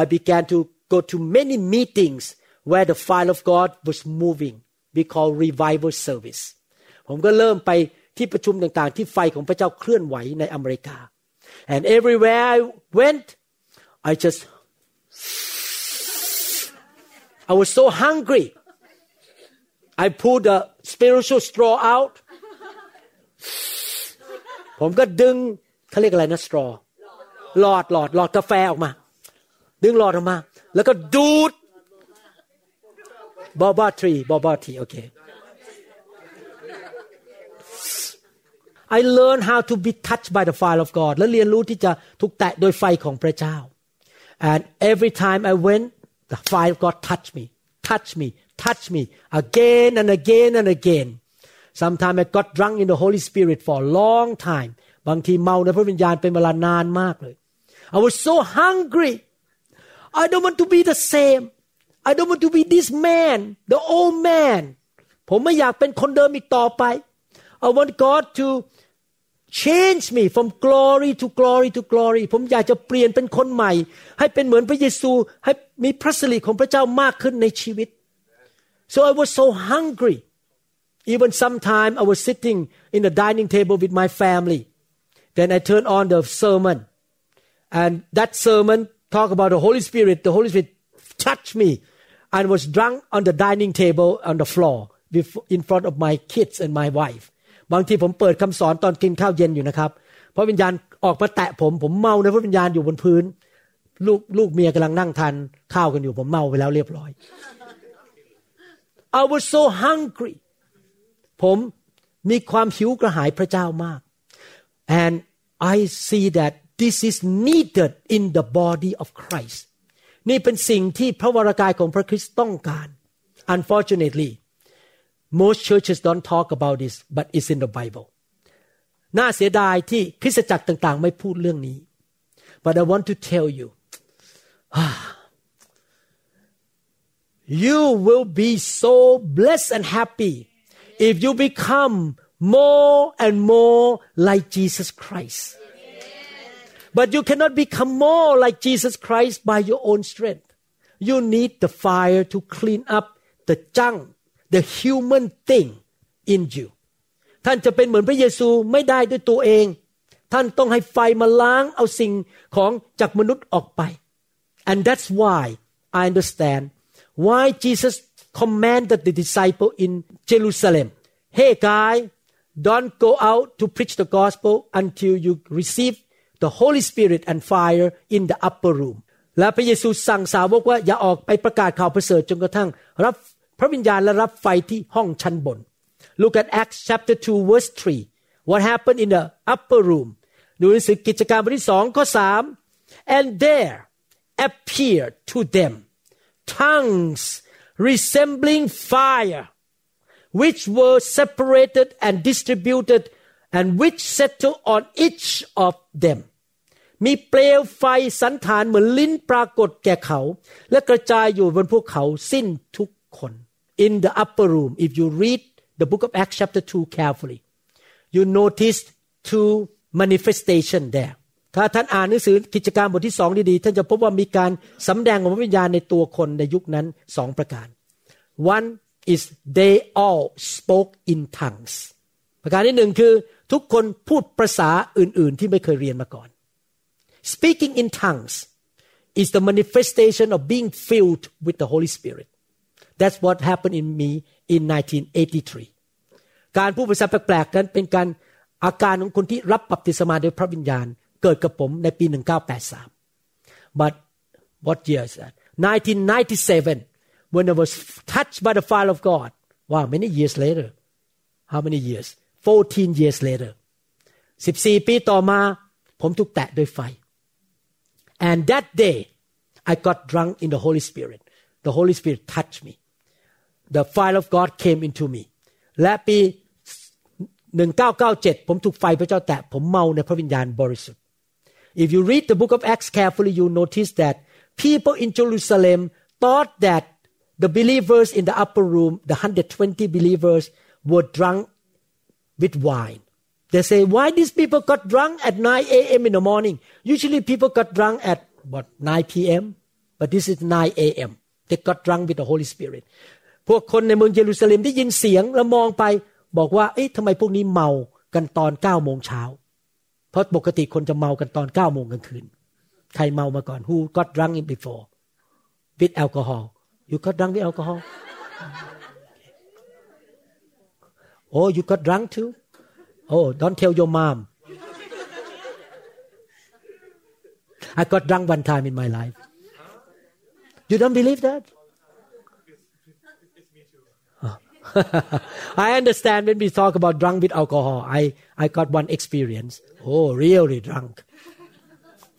I began to go to many meetings where the fire of God was moving we call revival service ผมก็เริ่มไป ที่ประชุมต่างๆ ที่ไฟของพระเจ้าเคลื่อนไหวในอเมริกา and everywhere I went I just I was so hungry I pulled the spiritual straw out ผมก็ดึงเขาเรียกอะไรนะ straw หลอดหลอดหลอดกาแฟออกมา ดึงหลอดออกมา แล้วก็ดูดบอบาทรีบอบาทีโอเค I learned how to be touched by the fire of God และเรียนรู้ที่จะถูกแตะโดยไฟของพระเจ้า and every time I went the fire of God touched me touched me touched me again and again and again sometimes I got drunk in the Holy Spirit for a long time บางทีเมาในพระวิญญาณเป็นเวลานานมากเลย I was so hungry I don't want to be the same I don't want to be this man the old man ผมไม่อยากเป็นคนเดิมอีกต่อไป I want God to change me from glory to glory to glory ผมอยากจะเปลี่ยนเป็นคนใหม่ ให้เป็นเหมือนพระเยซู ให้มีพระสิริของพระเจ้ามากขึ้นในชีวิต so I was so hungry even sometime I was sitting in the dining table with my family then I turned on the sermon and that sermon talk about the Holy Spirit the Holy Spirit touched me and was drunk on the dining table on the floor in front of my kids and my wife บางทีผมเปิดคำสอนตอนกินข้าวเย็นอยู่นะครับ พระวิญญาณออกมาแตะผม ผมเมาในพระวิญญาณอยู่บนพื้น ลูกลูกเมียกำลังนั่งทานข้าวกันอยู่ผมเมาไปแล้วเรียบร้อย I was so hungry ผมมีความหิวกระหายพระเจ้ามาก and I see that this is needed in the body of Christ นี่เป็นสิ่งที่พระวรากายของพระคริสต์ต้องการ unfortunately most churches don't talk about this but it's in the Bible น่าเสียดายที่คริสตจักรต่างๆ ไม่พูดเรื่องนี้ but I want to tell you you will be so blessed and happy if you become more and more like Jesus Christ but you cannot become more like Jesus Christ by your own strength you need the fire to clean up the junk The human thing in you ท่านจะเป็นเหมือนพระเยซูไม่ได้ด้วยตัวเอง ท่านต้องให้ไฟมาล้างเอาสิ่งของจากมนุษย์ออกไป and that's why I understand why Jesus commanded the disciple in Jerusalem hey guy don't go out to preach the gospel until you receive the Holy Spirit and fire in the upper room และพระเยซูสั่งสาวกว่าอย่าออกไปประกาศข่าวประเสริฐจนกระทั่ง รับ พระวิญญาณและรับไฟที่ห้องชั้นบน Look at Acts chapter 2 verse 3 What happened in the upper room ดูหนังสือกิจการบทที่สองข้อสาม and there appeared to them tongues resembling fire which were separated and distributed and which settled on each of them มีเปลวไฟสันฐานเหมือนลิ้นปรากฏแก่เขา และกระจายอยู่บนพวกเขาสิ้นทุกคน in the upper room if you read the book of Acts chapter 2 carefully you notice two manifestation there ถ้าท่านอ่านหนังสือกิจการบทที่สองดีๆ ท่านจะพบว่ามีการสำแดงของพระวิญญาณในตัวคนในยุคนั้นสองประการ one is they all spoke in tongues ประการที่หนึ่งคือทุกคนพูดภาษาอื่นๆ ที่ไม่เคยเรียนมาก่อน speaking in tongues is the manifestation of being filled with the Holy Spirit That's what happened in me in 1983 การพูดภาษาแปลกๆนั้นเป็นการอาการของคนที่รับบัพติศมาโดยพระวิญญาณ เกิดกับผมในปี 1983 but what year is that 1997 when I was touched by the fire of God wow many years later how many years 14 years later 14 ปีต่อมาผมถูกแตะด้วยไฟ and that day I got drunk in the Holy Spirit the Holy Spirit touched me the fire of God came into me และปี 1997 ผมถูกไฟพระเจ้าแตะผมเมาในพระวิญญาณบริสุทธิ์ If you read the book of Acts carefully you notice that people in Jerusalem thought that the believers in the upper room the 120 believers were drunk with wine they say why these people got drunk at 9 a.m. in the morning usually people got drunk at what 9 p.m. but this is 9 a.m. they got drunk with the Holy Spirit พวกคนในเมืองเยรูซาเล็มได้ยินเสียงแล้วมองไป บอกว่า เอ๊ะทำไมพวกนี้เมากันตอนเก้าโมงเช้าเพราะปกติคนจะเมากันตอนเก้าโมงกลางคืน ใครเมามาก่อน who got drunk in before with alcohol you got drunk with alcohol oh you got drunk too oh don't tell your mom I got drunk one time in my life you don't believe that *laughs* I understand when we talk about drunk with alcohol. I, I got one experience. Oh, really drunk.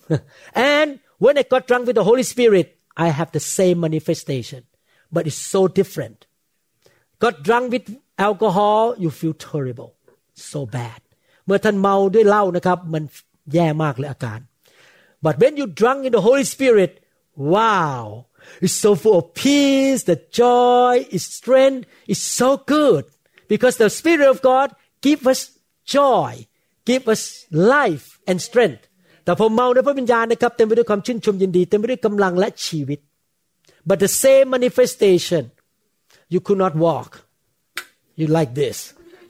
*laughs* and when I got drunk with the Holy Spirit, I have the same manifestation, but it's so different. Got drunk with alcohol, you feel terrible, so bad. เมื่อท่านเมาด้วยเหล้านะครับมันแย่มากเลยอาการ but when you drunk in the Holy Spirit wow it's so full of peace, the joy, its strength is so good because the Spirit of God give us joy, give us life and strength. แต่ผมเมาในพระวิญญาณนะครับเต็มไปด้วยความชื่นชมยินดีเต็มไปด้วยกำลังและชีวิต but the same manifestation you could not walk you like this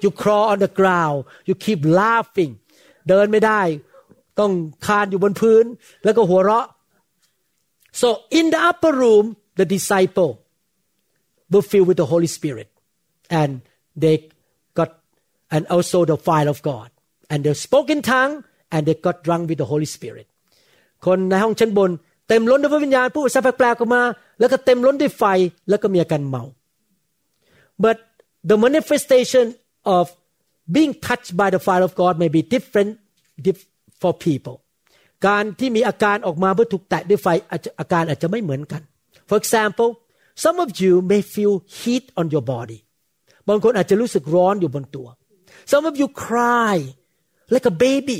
you crawl on the ground you keep laughing เดินไม่ได้ต้องคานอยู่บนพื้นแล้วก็หัวเราะ so in the upper room, the disciple were filled with the Holy Spirit, and they got, and also the fire of God, and they spoke in tongue, and they got drunk with the Holy Spirit. คนในห้องชั้นบนเต็มล้นด้วยพระวิญญาณผู้ภาษาแปลกๆออกมาแล้วก็เต็มล้นด้วยไฟแล้วก็มีอาการเมา but the manifestation of being touched by the fire of God may be different for people การที่มีอาการออกมาเพื่อถูกแตะด้วยไฟอาการอาจจะไม่เหมือนกัน For example some of you may feel heat on your body บางคนอาจจะรู้สึกร้อนอยู่บนตัว Some of you cry like a baby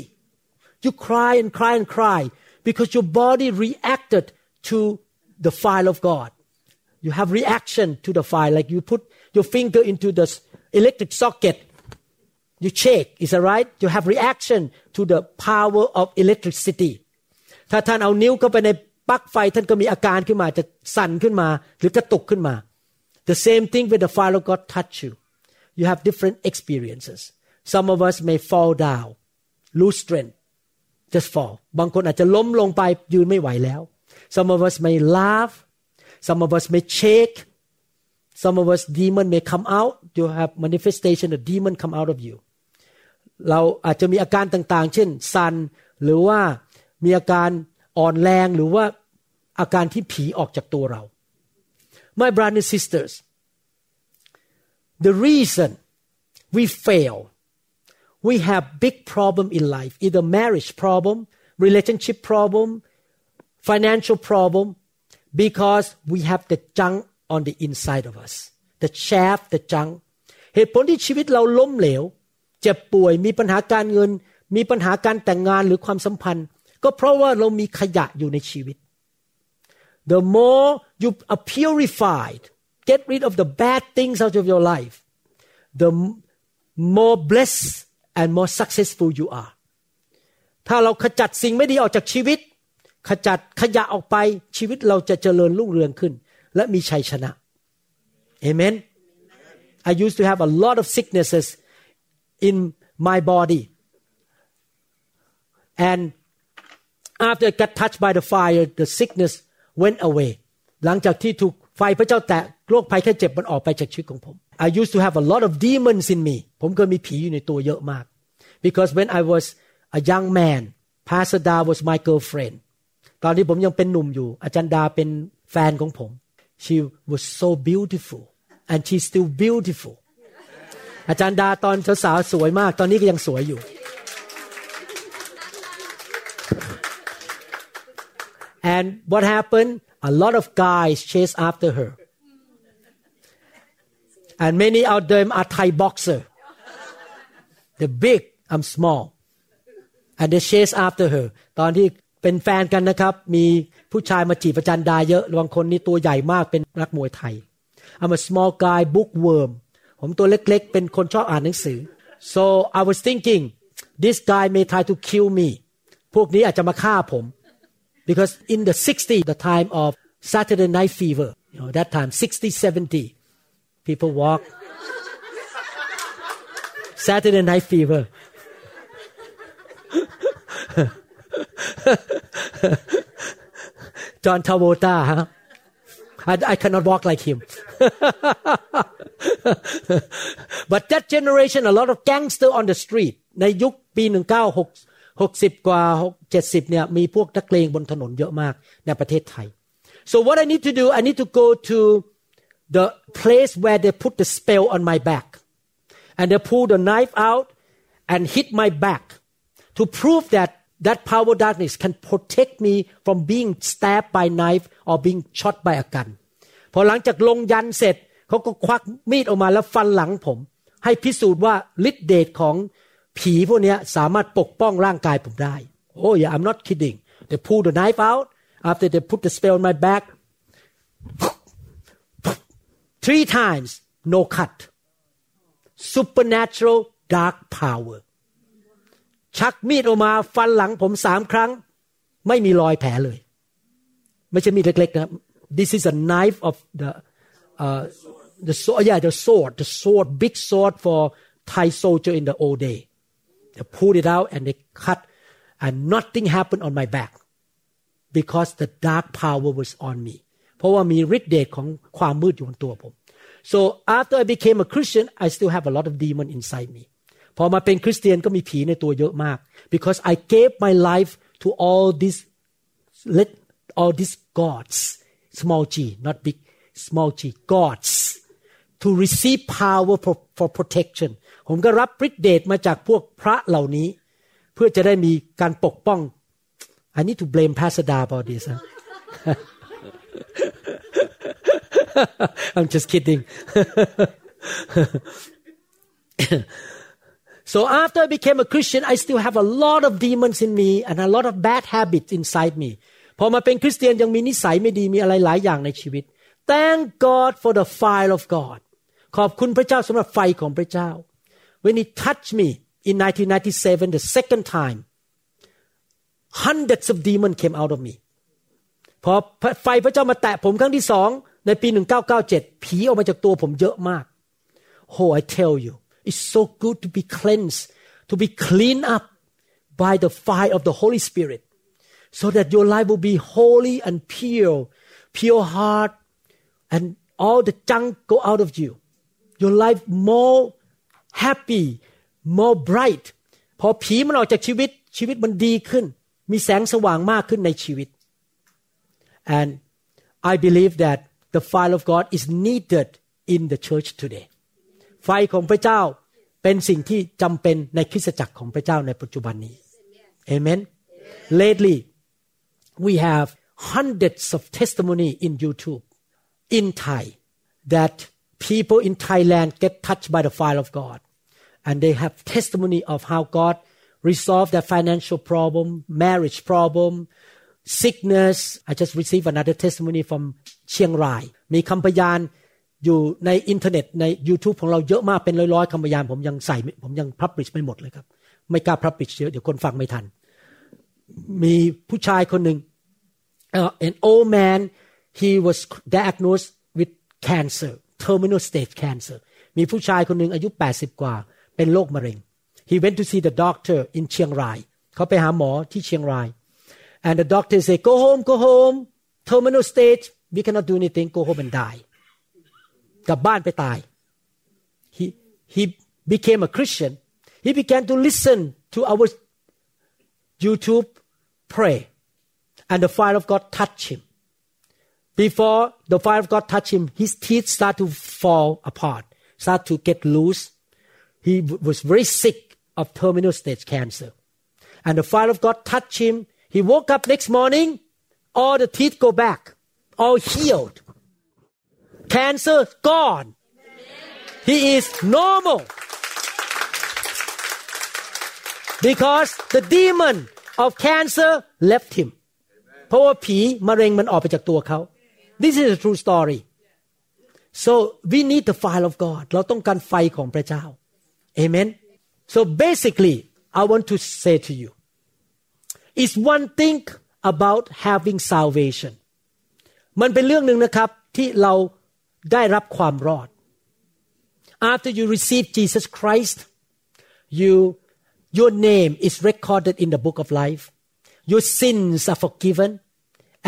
you cry and cry and cry because your body reacted to the fire of God you have reaction to the fire like you put your finger into the electric socket you shake is that right you have reaction to the power of electricity ถ้าท่านเอานิ้วเข้าไปในปลั๊กไฟท่านก็มีอาการขึ้นมาจะสั่นขึ้นมาหรือกระตุกขึ้นมา the same thing when the fire of God touch you you have different experiences some of us may fall down lose strength just fall บางคนอาจจะล้มลงไปยืนไม่ไหวแล้ว some of us may laugh some of us may shake some of us demon may come out you have manifestation of demon come out of you เราอาจจะมีอาการต่างๆ เช่นสันหรือว่ามีอาการอ่อนแรงหรือว่าอาการที่ผีออกจากตัวเรา My brothers and sisters the reason we fail we have big problem in life either marriage problem relationship problem financial problem because we have the junk on the inside of us the chaff the junk เหตุผลที่ชีวิตเราล้มเหลว เจ็บป่วย มีปัญหาการเงิน มีปัญหาการแต่งงานหรือความสัมพันธ์ ก็เพราะว่าเรามีขยะอยู่ในชีวิต the more you are purified get rid of the bad things out of your life the more blessed and more successful you are ถ้าเราขจัดสิ่งไม่ดีออกจากชีวิต ขจัดขยะออกไปชีวิตเราจะเจริญรุ่งเรืองขึ้น และมีชัยชนะ Amen I used to have a lot of sicknesses in my body. And after I got touched by the fire, the sickness went away. หลังจากที่ถูก ไฟพระเจ้าแตะโรคภัยแค่เจ็บมันออกไปจากชีวิตของผม I used to have a lot of demons in me ผมเคยมีผีอยู่ในตัวเยอะมาก because when I was a young man Pastor Da was my girlfriend ตอนที่ผมยังเป็นหนุ่มอยู่ อาจารย์ดาเป็นแฟนของผม she was so beautiful and she's still beautiful อาจารย์ดาตอนสาวสวยมาก ตอนนี้ก็ยังสวยอยู่ and what happened a lot of guys chase after her and many of them are Thai boxer the big I'm small and they chase after her ตอนที่เป็นแฟนกันนะครับ มีผู้ชายมาจีบอาจารย์ดาเยอะบางคนนี่ตัวใหญ่มากเป็นนักมวยไทย I'm a small guy bookworm ผมตัวเล็กๆ เป็นคนชอบอ่านหนังสือ so I was thinking this guy may try to kill me พวกนี้อาจจะมาฆ่าผม because in the 60s the time of Saturday night fever you know that time 60 70 people walk Saturday night fever John Travolta huh? I, I cannot walk like him *laughs* but that generation a lot of gangster on the street ในยุคปี1960 60 กว่า 70เนี่ยมีพวกนักเลงบนถนนเยอะมากในประเทศไทย so what I need to do I need to go to the place where they put the spell on my back and they pull the knife out and hit my back to prove that that power darkness can protect me from being stabbed by knife or being shot by a gun พอหลังจากลงยันเสร็จเขาก็ควักมีดออกมาแล้วฟันหลังผม ให้พิสูจน์ว่าฤทธิเดชของผีพวกนี้สามารถปกป้องร่างกายผมได้ Oh yeah I'm not kidding they pull the knife out after they put the spell on my back three times no cut supernatural dark power ชักมีดออกมาฟันหลังผมสามครั้ง ไม่มีรอยแผลเลย ไม่ใช่มีดเล็กๆนะ this is a knife of the uh, the sword yeah the sword the sword big sword for Thai soldier in the old day they pulled it out and they cut and nothing happened on my back because the dark power was on me เพราะว่ามีฤทธิ์เดชของความมืดอยู่บนตัวผม so after I became a Christian I still have a lot of demon inside me พอมาเป็นคริสเตียนก็มีผีในตัวเยอะมาก because I gave my life to all these let all these gods small g not big small g gods to receive power for, for protection ผมก็รับฤทธิเดชมาจากพวกพระเหล่านี้ เพื่อจะได้มีการปกป้อง I need to blame Pastor Da about this huh? I'm just kidding So after I became a Christian, I still have a lot of demons in me and a lot of bad habits inside me. พอมาเป็นคริสเตียนยังมีนิสัยไม่ดีมีอะไรหลายอย่างในชีวิต Thank God for the fire of God ขอบคุณพระเจ้าสำหรับไฟของพระเจ้า When He touched me in 1997 the second time hundreds of demons came out of me พอไฟพระเจ้ามาแตะผมครั้งที่สองในปี 1997 ผีออกมาจากตัวผมเยอะมาก Oh I tell you it's so good to be cleansed to be cleaned up by the fire of the Holy Spirit so that your life will be holy and pure pure heart and all the junk go out of you your life more happy more bright พอผีมันออกจากชีวิตชีวิตมันดีขึ้น มีแสงสว่างมากขึ้นในชีวิต and I believe that the fire of God is needed in the church today ไฟของพระเจ้าเป็นสิ่งที่จำเป็นในคริสตจักรของพระเจ้าในปัจจุบันนี้ Amen lately we have hundreds of testimony in YouTube in Thai that people in Thailand get touched by the fire of God and they have testimony of how God resolved their financial problem marriage problem sickness I just received another testimony from เชียงราย มีคำพยาน อยู่ในอินเทอร์เน็ตใน YouTube ของเราเยอะมากเป็นร้อยๆคำพยานผมยังใส่ผมยังพับบิชไม่หมดเลยครับ ไม่กล้าพับบิชเยอะเดี๋ยวคนฟังไม่ทัน มีผู้ชายคนหนึ่ง uh, an old man he was diagnosed with cancer terminal stage cancer มีผู้ชายคนหนึ่งอายุ 80 กว่า เป็นโรคมะเร็ง he went to see the doctor in เชียงราย เขาไปหาหมอที่เชียงราย and the doctor say go home go home terminal stage we cannot do anything go home and die กลับบ้านไปตาย he he became a Christian he began to listen to our YouTube pray and the fire of God touched him before the fire of God touched him his teeth start to fall apart start to get loose he was very sick of terminal stage cancer and the fire of God touched him he woke up next morning all the teeth go back all healed cancer gone he is normal because the demon of cancer left him เพราะว่าผีมะเร็งมันออกไปจากตัวเขา this is a true story so we need the fire of God เราต้องการไฟของพระเจ้า amen so basically I want to say to you it's one thing about having salvation มันเป็นเรื่องหนึ่งนะครับที่เรา ได้รับความรอด after you receive Jesus Christ you your name is recorded in the book of life your sins are forgiven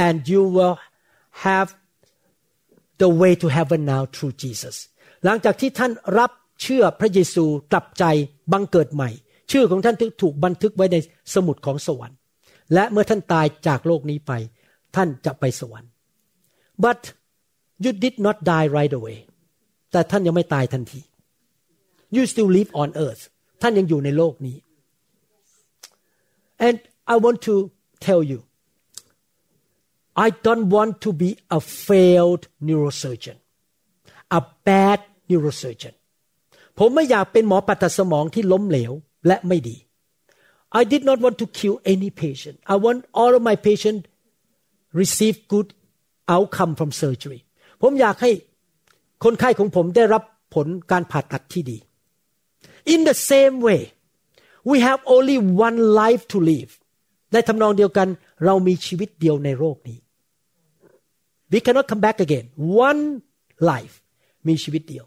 and you will have the way to heaven now through Jesus หลังจากที่ท่านรับเชื่อพระเยซูกลับใจบังเกิดใหม่ ชื่อของท่านถูกบันทึกไว้ในสมุดของสวรรค์ และเมื่อท่านตายจากโลกนี้ไป ท่านจะไปสวรรค์ but you did not die right away แต่ท่านยังไม่ตายทันที you still live on earth ท่านยังอยู่ในโลกนี้ and I want to tell you I don't want to be a failed neurosurgeon a bad neurosurgeon ผมไม่อยากเป็นหมอปัตสมองที่ล้มเหลวและไม่ดี I did not want to kill any patient I want all of my patient receive good outcome from surgery ผมอยากให้คนไข้ของผมได้รับผลการผ่าตัดที่ดี. In the same way we have only one life to live. ในทำนองเดียวกันเรามีชีวิตเดียวในโลกนี้. We cannot come back again. One life มีชีวิตเดียว.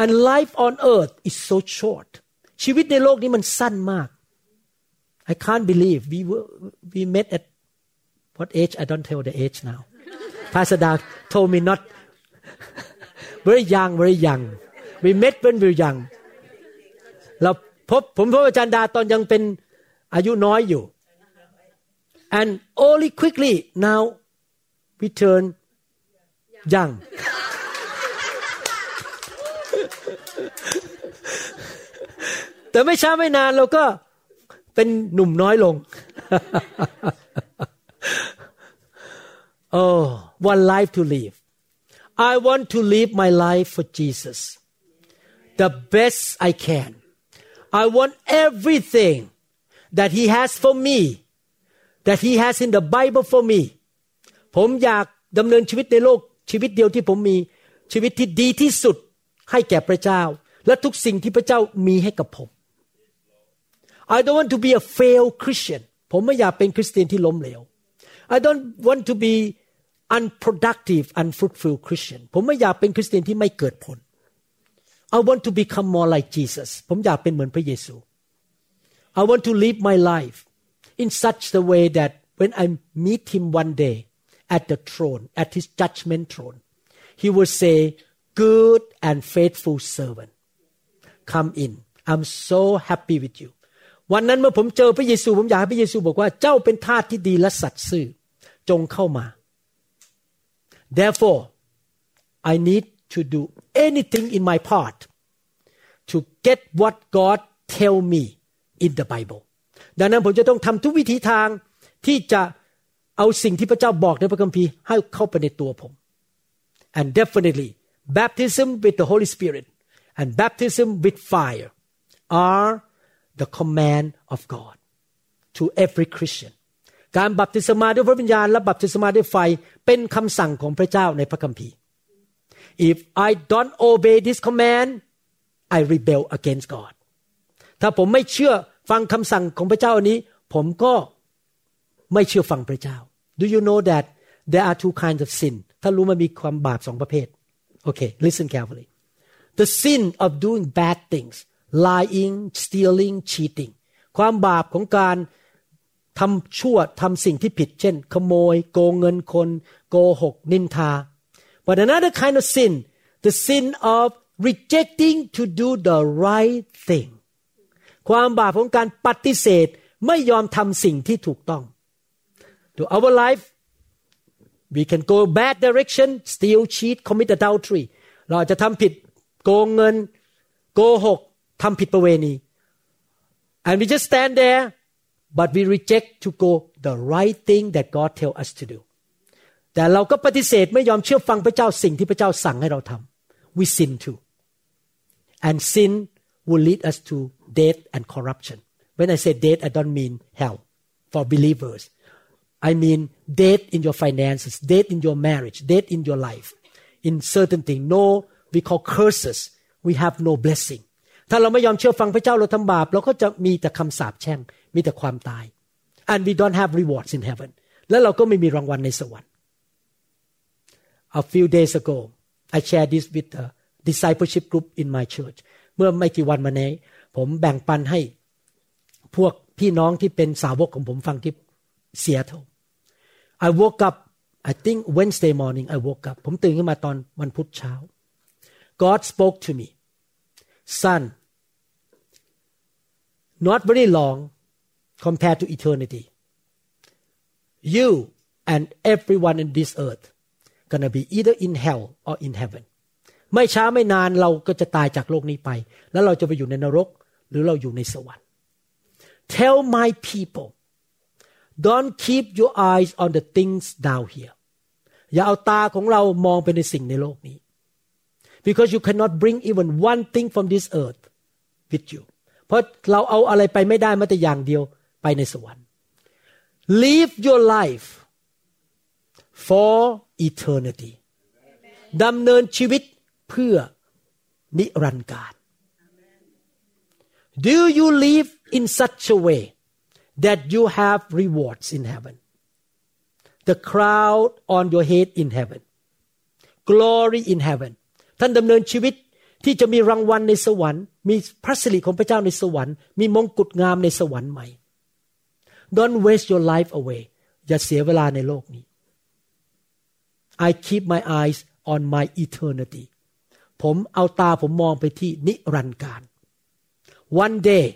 And life on earth is so short. ชีวิตในโลกนี้มันสั้นมาก. I can't believe we were, we met at what age? I don't tell the age now. Pastor Da told me not very young very young we met when we were young เราพบผมพบอาจารย์ดาตอนยังเป็นอายุน้อยอยู่ and only quickly now we turn young แต่ไม่ช้าไม่นานเราก็เป็นหนุ่มน้อยลง oh one life to live I want to live my life for Jesus the best I can I want everything that He has for me that He has in the Bible for me ผมอยากดำเนินชีวิตในโลกชีวิตเดียวที่ผมมีชีวิตที่ดีที่สุดให้แก่พระเจ้า และทุกสิ่งที่พระเจ้ามีให้กับผม I don't want to be a failed Christian ผมไม่อยากเป็นคริสเตียนที่ล้มเหลว I don't want to be unproductive unfruitful Christian ผมไม่อยากเป็นคริสเตียนที่ไม่เกิดผล I want to become more like Jesus ผมอยากเป็นเหมือนพระเยซู I want to live my life in such a way that when I meet him one day at the throne at his judgment throne he will say good and faithful servant come in I'm so happy with you วันนั้นเมื่อผมเจอพระเยซู ผมอยากให้พระเยซูบอกว่าเจ้าเป็นทาสที่ดีและสัตย์ซื่อจงเข้ามา therefore I need to do anything in my part to get what God tell me in the Bible ดังนั้นผมจะต้องทำทุกวิธีทางที่จะเอาสิ่งที่พระเจ้าบอกในพระคัมภีร์ให้เข้าไปในตัวผม and definitely baptism with the Holy Spirit and baptism with fire are the command of God to every Christian การบัพติศมาด้วยพระวิญญาณและบัพติศมาด้วยไฟเป็นคำสั่งของพระเจ้าในพระคัมภีร์ if I don't obey this command I rebel against God ถ้าผมไม่เชื่อฟังคำสั่งของพระเจ้าอันนี้ ผมก็ไม่เชื่อฟังพระเจ้า Do you know that there are two kinds of sin ถ้ารู้มันมีความบาปสองประเภท Okay listen carefully the sin of doing bad things lying stealing cheating ความบาปของการ ทำชั่วทำสิ่งที่ผิด เช่น ขโมย โกงเงินคน โกหก นินทา but another kind of sin the sin of rejecting to do the right thing ความบาปของการปฏิเสธไม่ยอมทำสิ่งที่ถูกต้อง to our life we can go bad direction steal cheat commit adultery เราจะทำผิดโกงเงิน โกหกทำผิดประเวณี and we just stand there but we reject to go the right thing that God tell us to do แต่เราก็ปฏิเสธไม่ยอมเชื่อฟังพระเจ้าสิ่งที่พระเจ้าสั่งให้เราทำ we sin too and sin will lead us to death and corruption when I say death I don't mean hell for believers I mean death in your finances death in your marriage death in your life in certain thing no we call curses we have no blessing ถ้าเราไม่ยอมเชื่อฟังพระเจ้าเราทำบาปเราก็จะมีแต่คำสาปแช่ง มีแต่ความตาย and we don't have rewards in heaven และเราก็ไม่มีรางวัลในสวรรค์ a few days ago I shared this with a discipleship group in my church เมื่อไม่กี่วันมานี้ผมแบ่งปันให้พวกพี่น้องที่เป็นสาวกของผมฟังที่เซียเท I woke up I think Wednesday morning I woke up ผมตื่นขึ้นมาตอนวันพุธเช้า God spoke to me son not very long compared to eternity you and everyone in this earth gonna be either in hell or in heaven ไม่ช้าไม่นานเราก็จะตายจากโลกนี้ไป แล้วเราจะไปอยู่ในนรก หรือเราอยู่ในสวรรค์ tell my people don't keep your eyes on the things down here อย่าเอาตาของเรามองไปในสิ่งในโลกนี้ because you cannot bring even one thing from this earth with you เพราะเราเอาอะไรไปไม่ได้แม้แต่อย่างเดียว ไปในสวรรค์ live your life for eternity ดำเนินชีวิตเพื่อนิรันดร์การ Do you live in such a way that you have rewards in heaven the crowd on your head in heaven glory in heaven ท่านดำเนินชีวิตที่จะมีรางวัลในสวรรค์ มีพระสิริของพระเจ้าในสวรรค์ มีมงกุฎงามในสวรรค์ใหม่ Don't waste your life away อย่าเสียเวลาในโลกนี้ I keep my eyes on my eternity ผมเอาตาผมมองไปที่นิรันดร์การ One day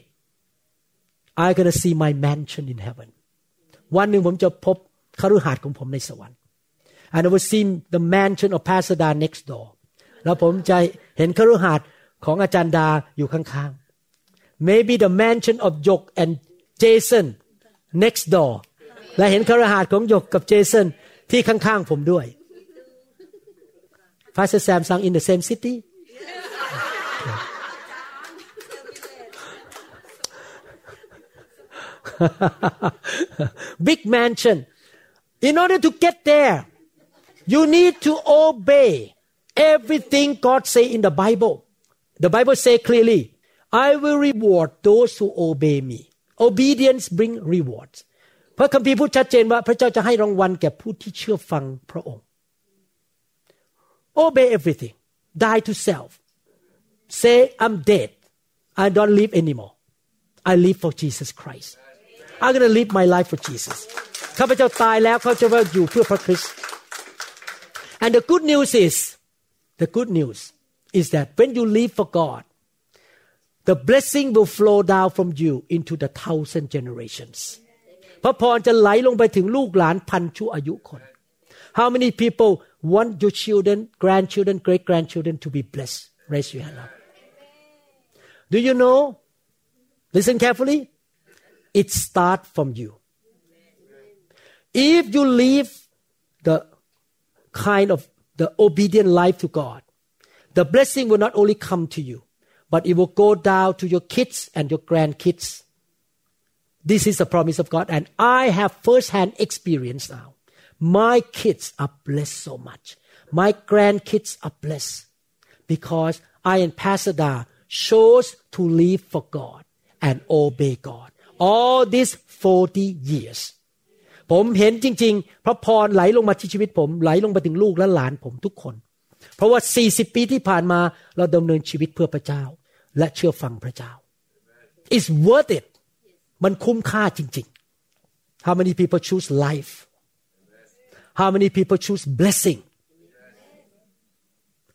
I gonna see my mansion in heaven วันหนึ่งผมจะพบคฤหาสน์ของผมในสวรรค์ and I will see the mansion of Pastor Da next door แล้วผมจะเห็นคฤหาสน์ของอาจารย์ดาอยู่ข้างๆ maybe the mansion of Jok and Jason next door และเห็นคฤหาสน์ของหยกกับเจสันที่ข้างๆผมด้วย Pastor Samsung in the same city *laughs* big mansion in order to get there you need to obey everything God say in the Bible the Bible say clearly I will reward those who obey me obedience bring rewards พระคัมภีร์พูดชัดเจนว่าพระเจ้าจะให้รางวัลแก่ผู้ที่เชื่อฟังพระองค์ obey everything die to self say I'm dead I don't live anymore I live for Jesus Christ I'm gonna live my life for Jesus ข้าพเจ้าตายแล้วเขาจะว่าอยู่เพื่อพระคริสต์ and the good news is the good news is that when you live for God the blessing will flow down from you into the thousand generations พระพรจะไหลลงไปถึงลูกหลานพันชั่วอายุคน How many people want your children grandchildren great grandchildren to be blessed raise your hand up Do you know listen carefully it starts from you if you live the kind of the obedient life to God the blessing will not only come to you but it will go down to your kids and your grandkids. This is the promise of God, and I have firsthand experience now. My kids are blessed so much. My grandkids are blessed because I and Pastor Da chose to live for God and obey God. All these 40 years ผมเห็นจริง ๆ พระพรไหลลงมาที่ชีวิตผม ไหลลงไปถึงลูกและหลานผมทุกคน เพราะว่า 40 ปีที่ผ่านมาเราดำเนินชีวิตเพื่อพระเจ้า และเชื่อฟังพระเจ้า it's worth it มันคุ้มค่าจริง How many people choose life? How many people choose blessing?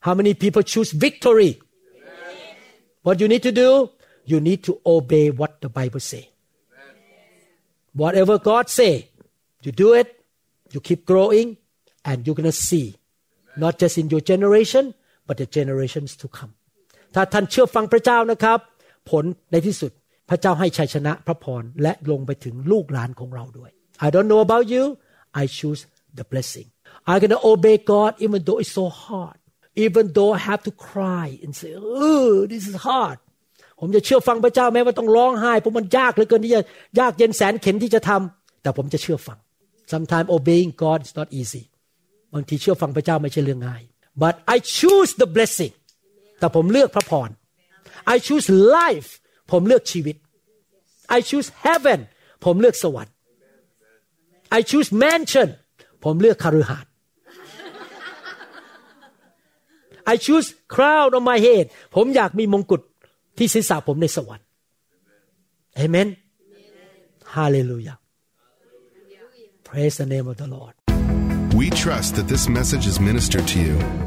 How many people choose victory? What you need to do? You need to obey what the Bible say. Whatever God say, you do it, you keep growing, and you're gonna see, not just in your generation, but the generations to come. ถ้าท่านเชื่อฟังพระเจ้านะครับ ผลในที่สุดพระเจ้าให้ชัยชนะพระพรและลงไปถึงลูกหลานของเราด้วย I don't know about you I choose the blessing I'm gonna obey God even though it's so hard even though I have to cry and say oh this is hard ผมจะเชื่อฟังพระเจ้าแม้ว่าต้องร้องไห้เพราะมันยากเหลือเกินที่จะยากเย็นแสนเข็นที่จะทำแต่ผมจะเชื่อฟัง sometimes obeying God is not easy บางทีเชื่อฟังพระเจ้าไม่ใช่เรื่องง่าย but I choose the blessing แต่ผมเลือกพระพร I choose life ผมเลือกชีวิต I choose heaven ผมเลือกสวรรค์ I choose mansion ผมเลือกคารุหาสน์ I choose crown on my head ผมอยากมีมงกุฎที่ศีรษะผมในสวรรค์ Amen Hallelujah Praise the name of the Lord We trust that this message is ministered to you.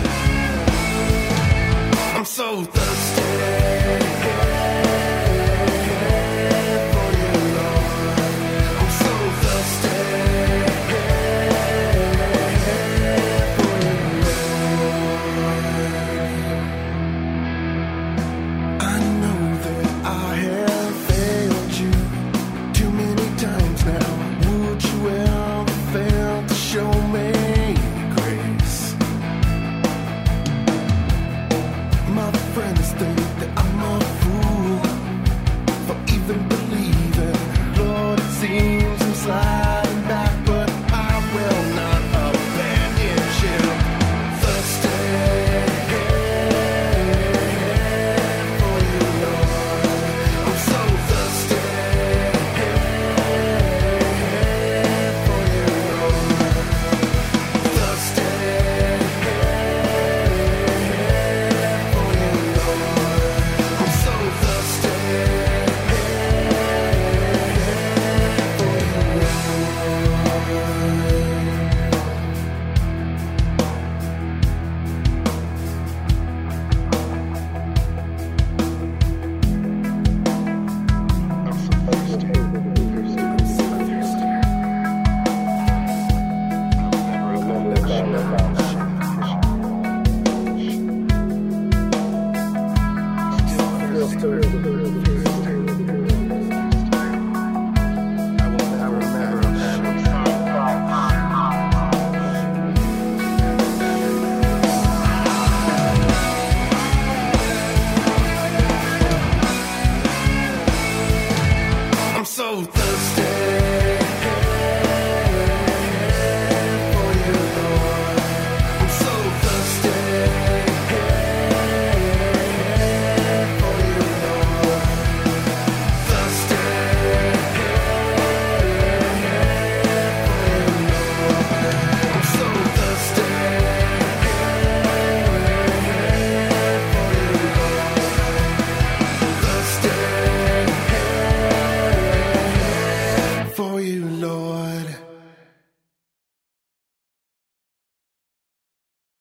seems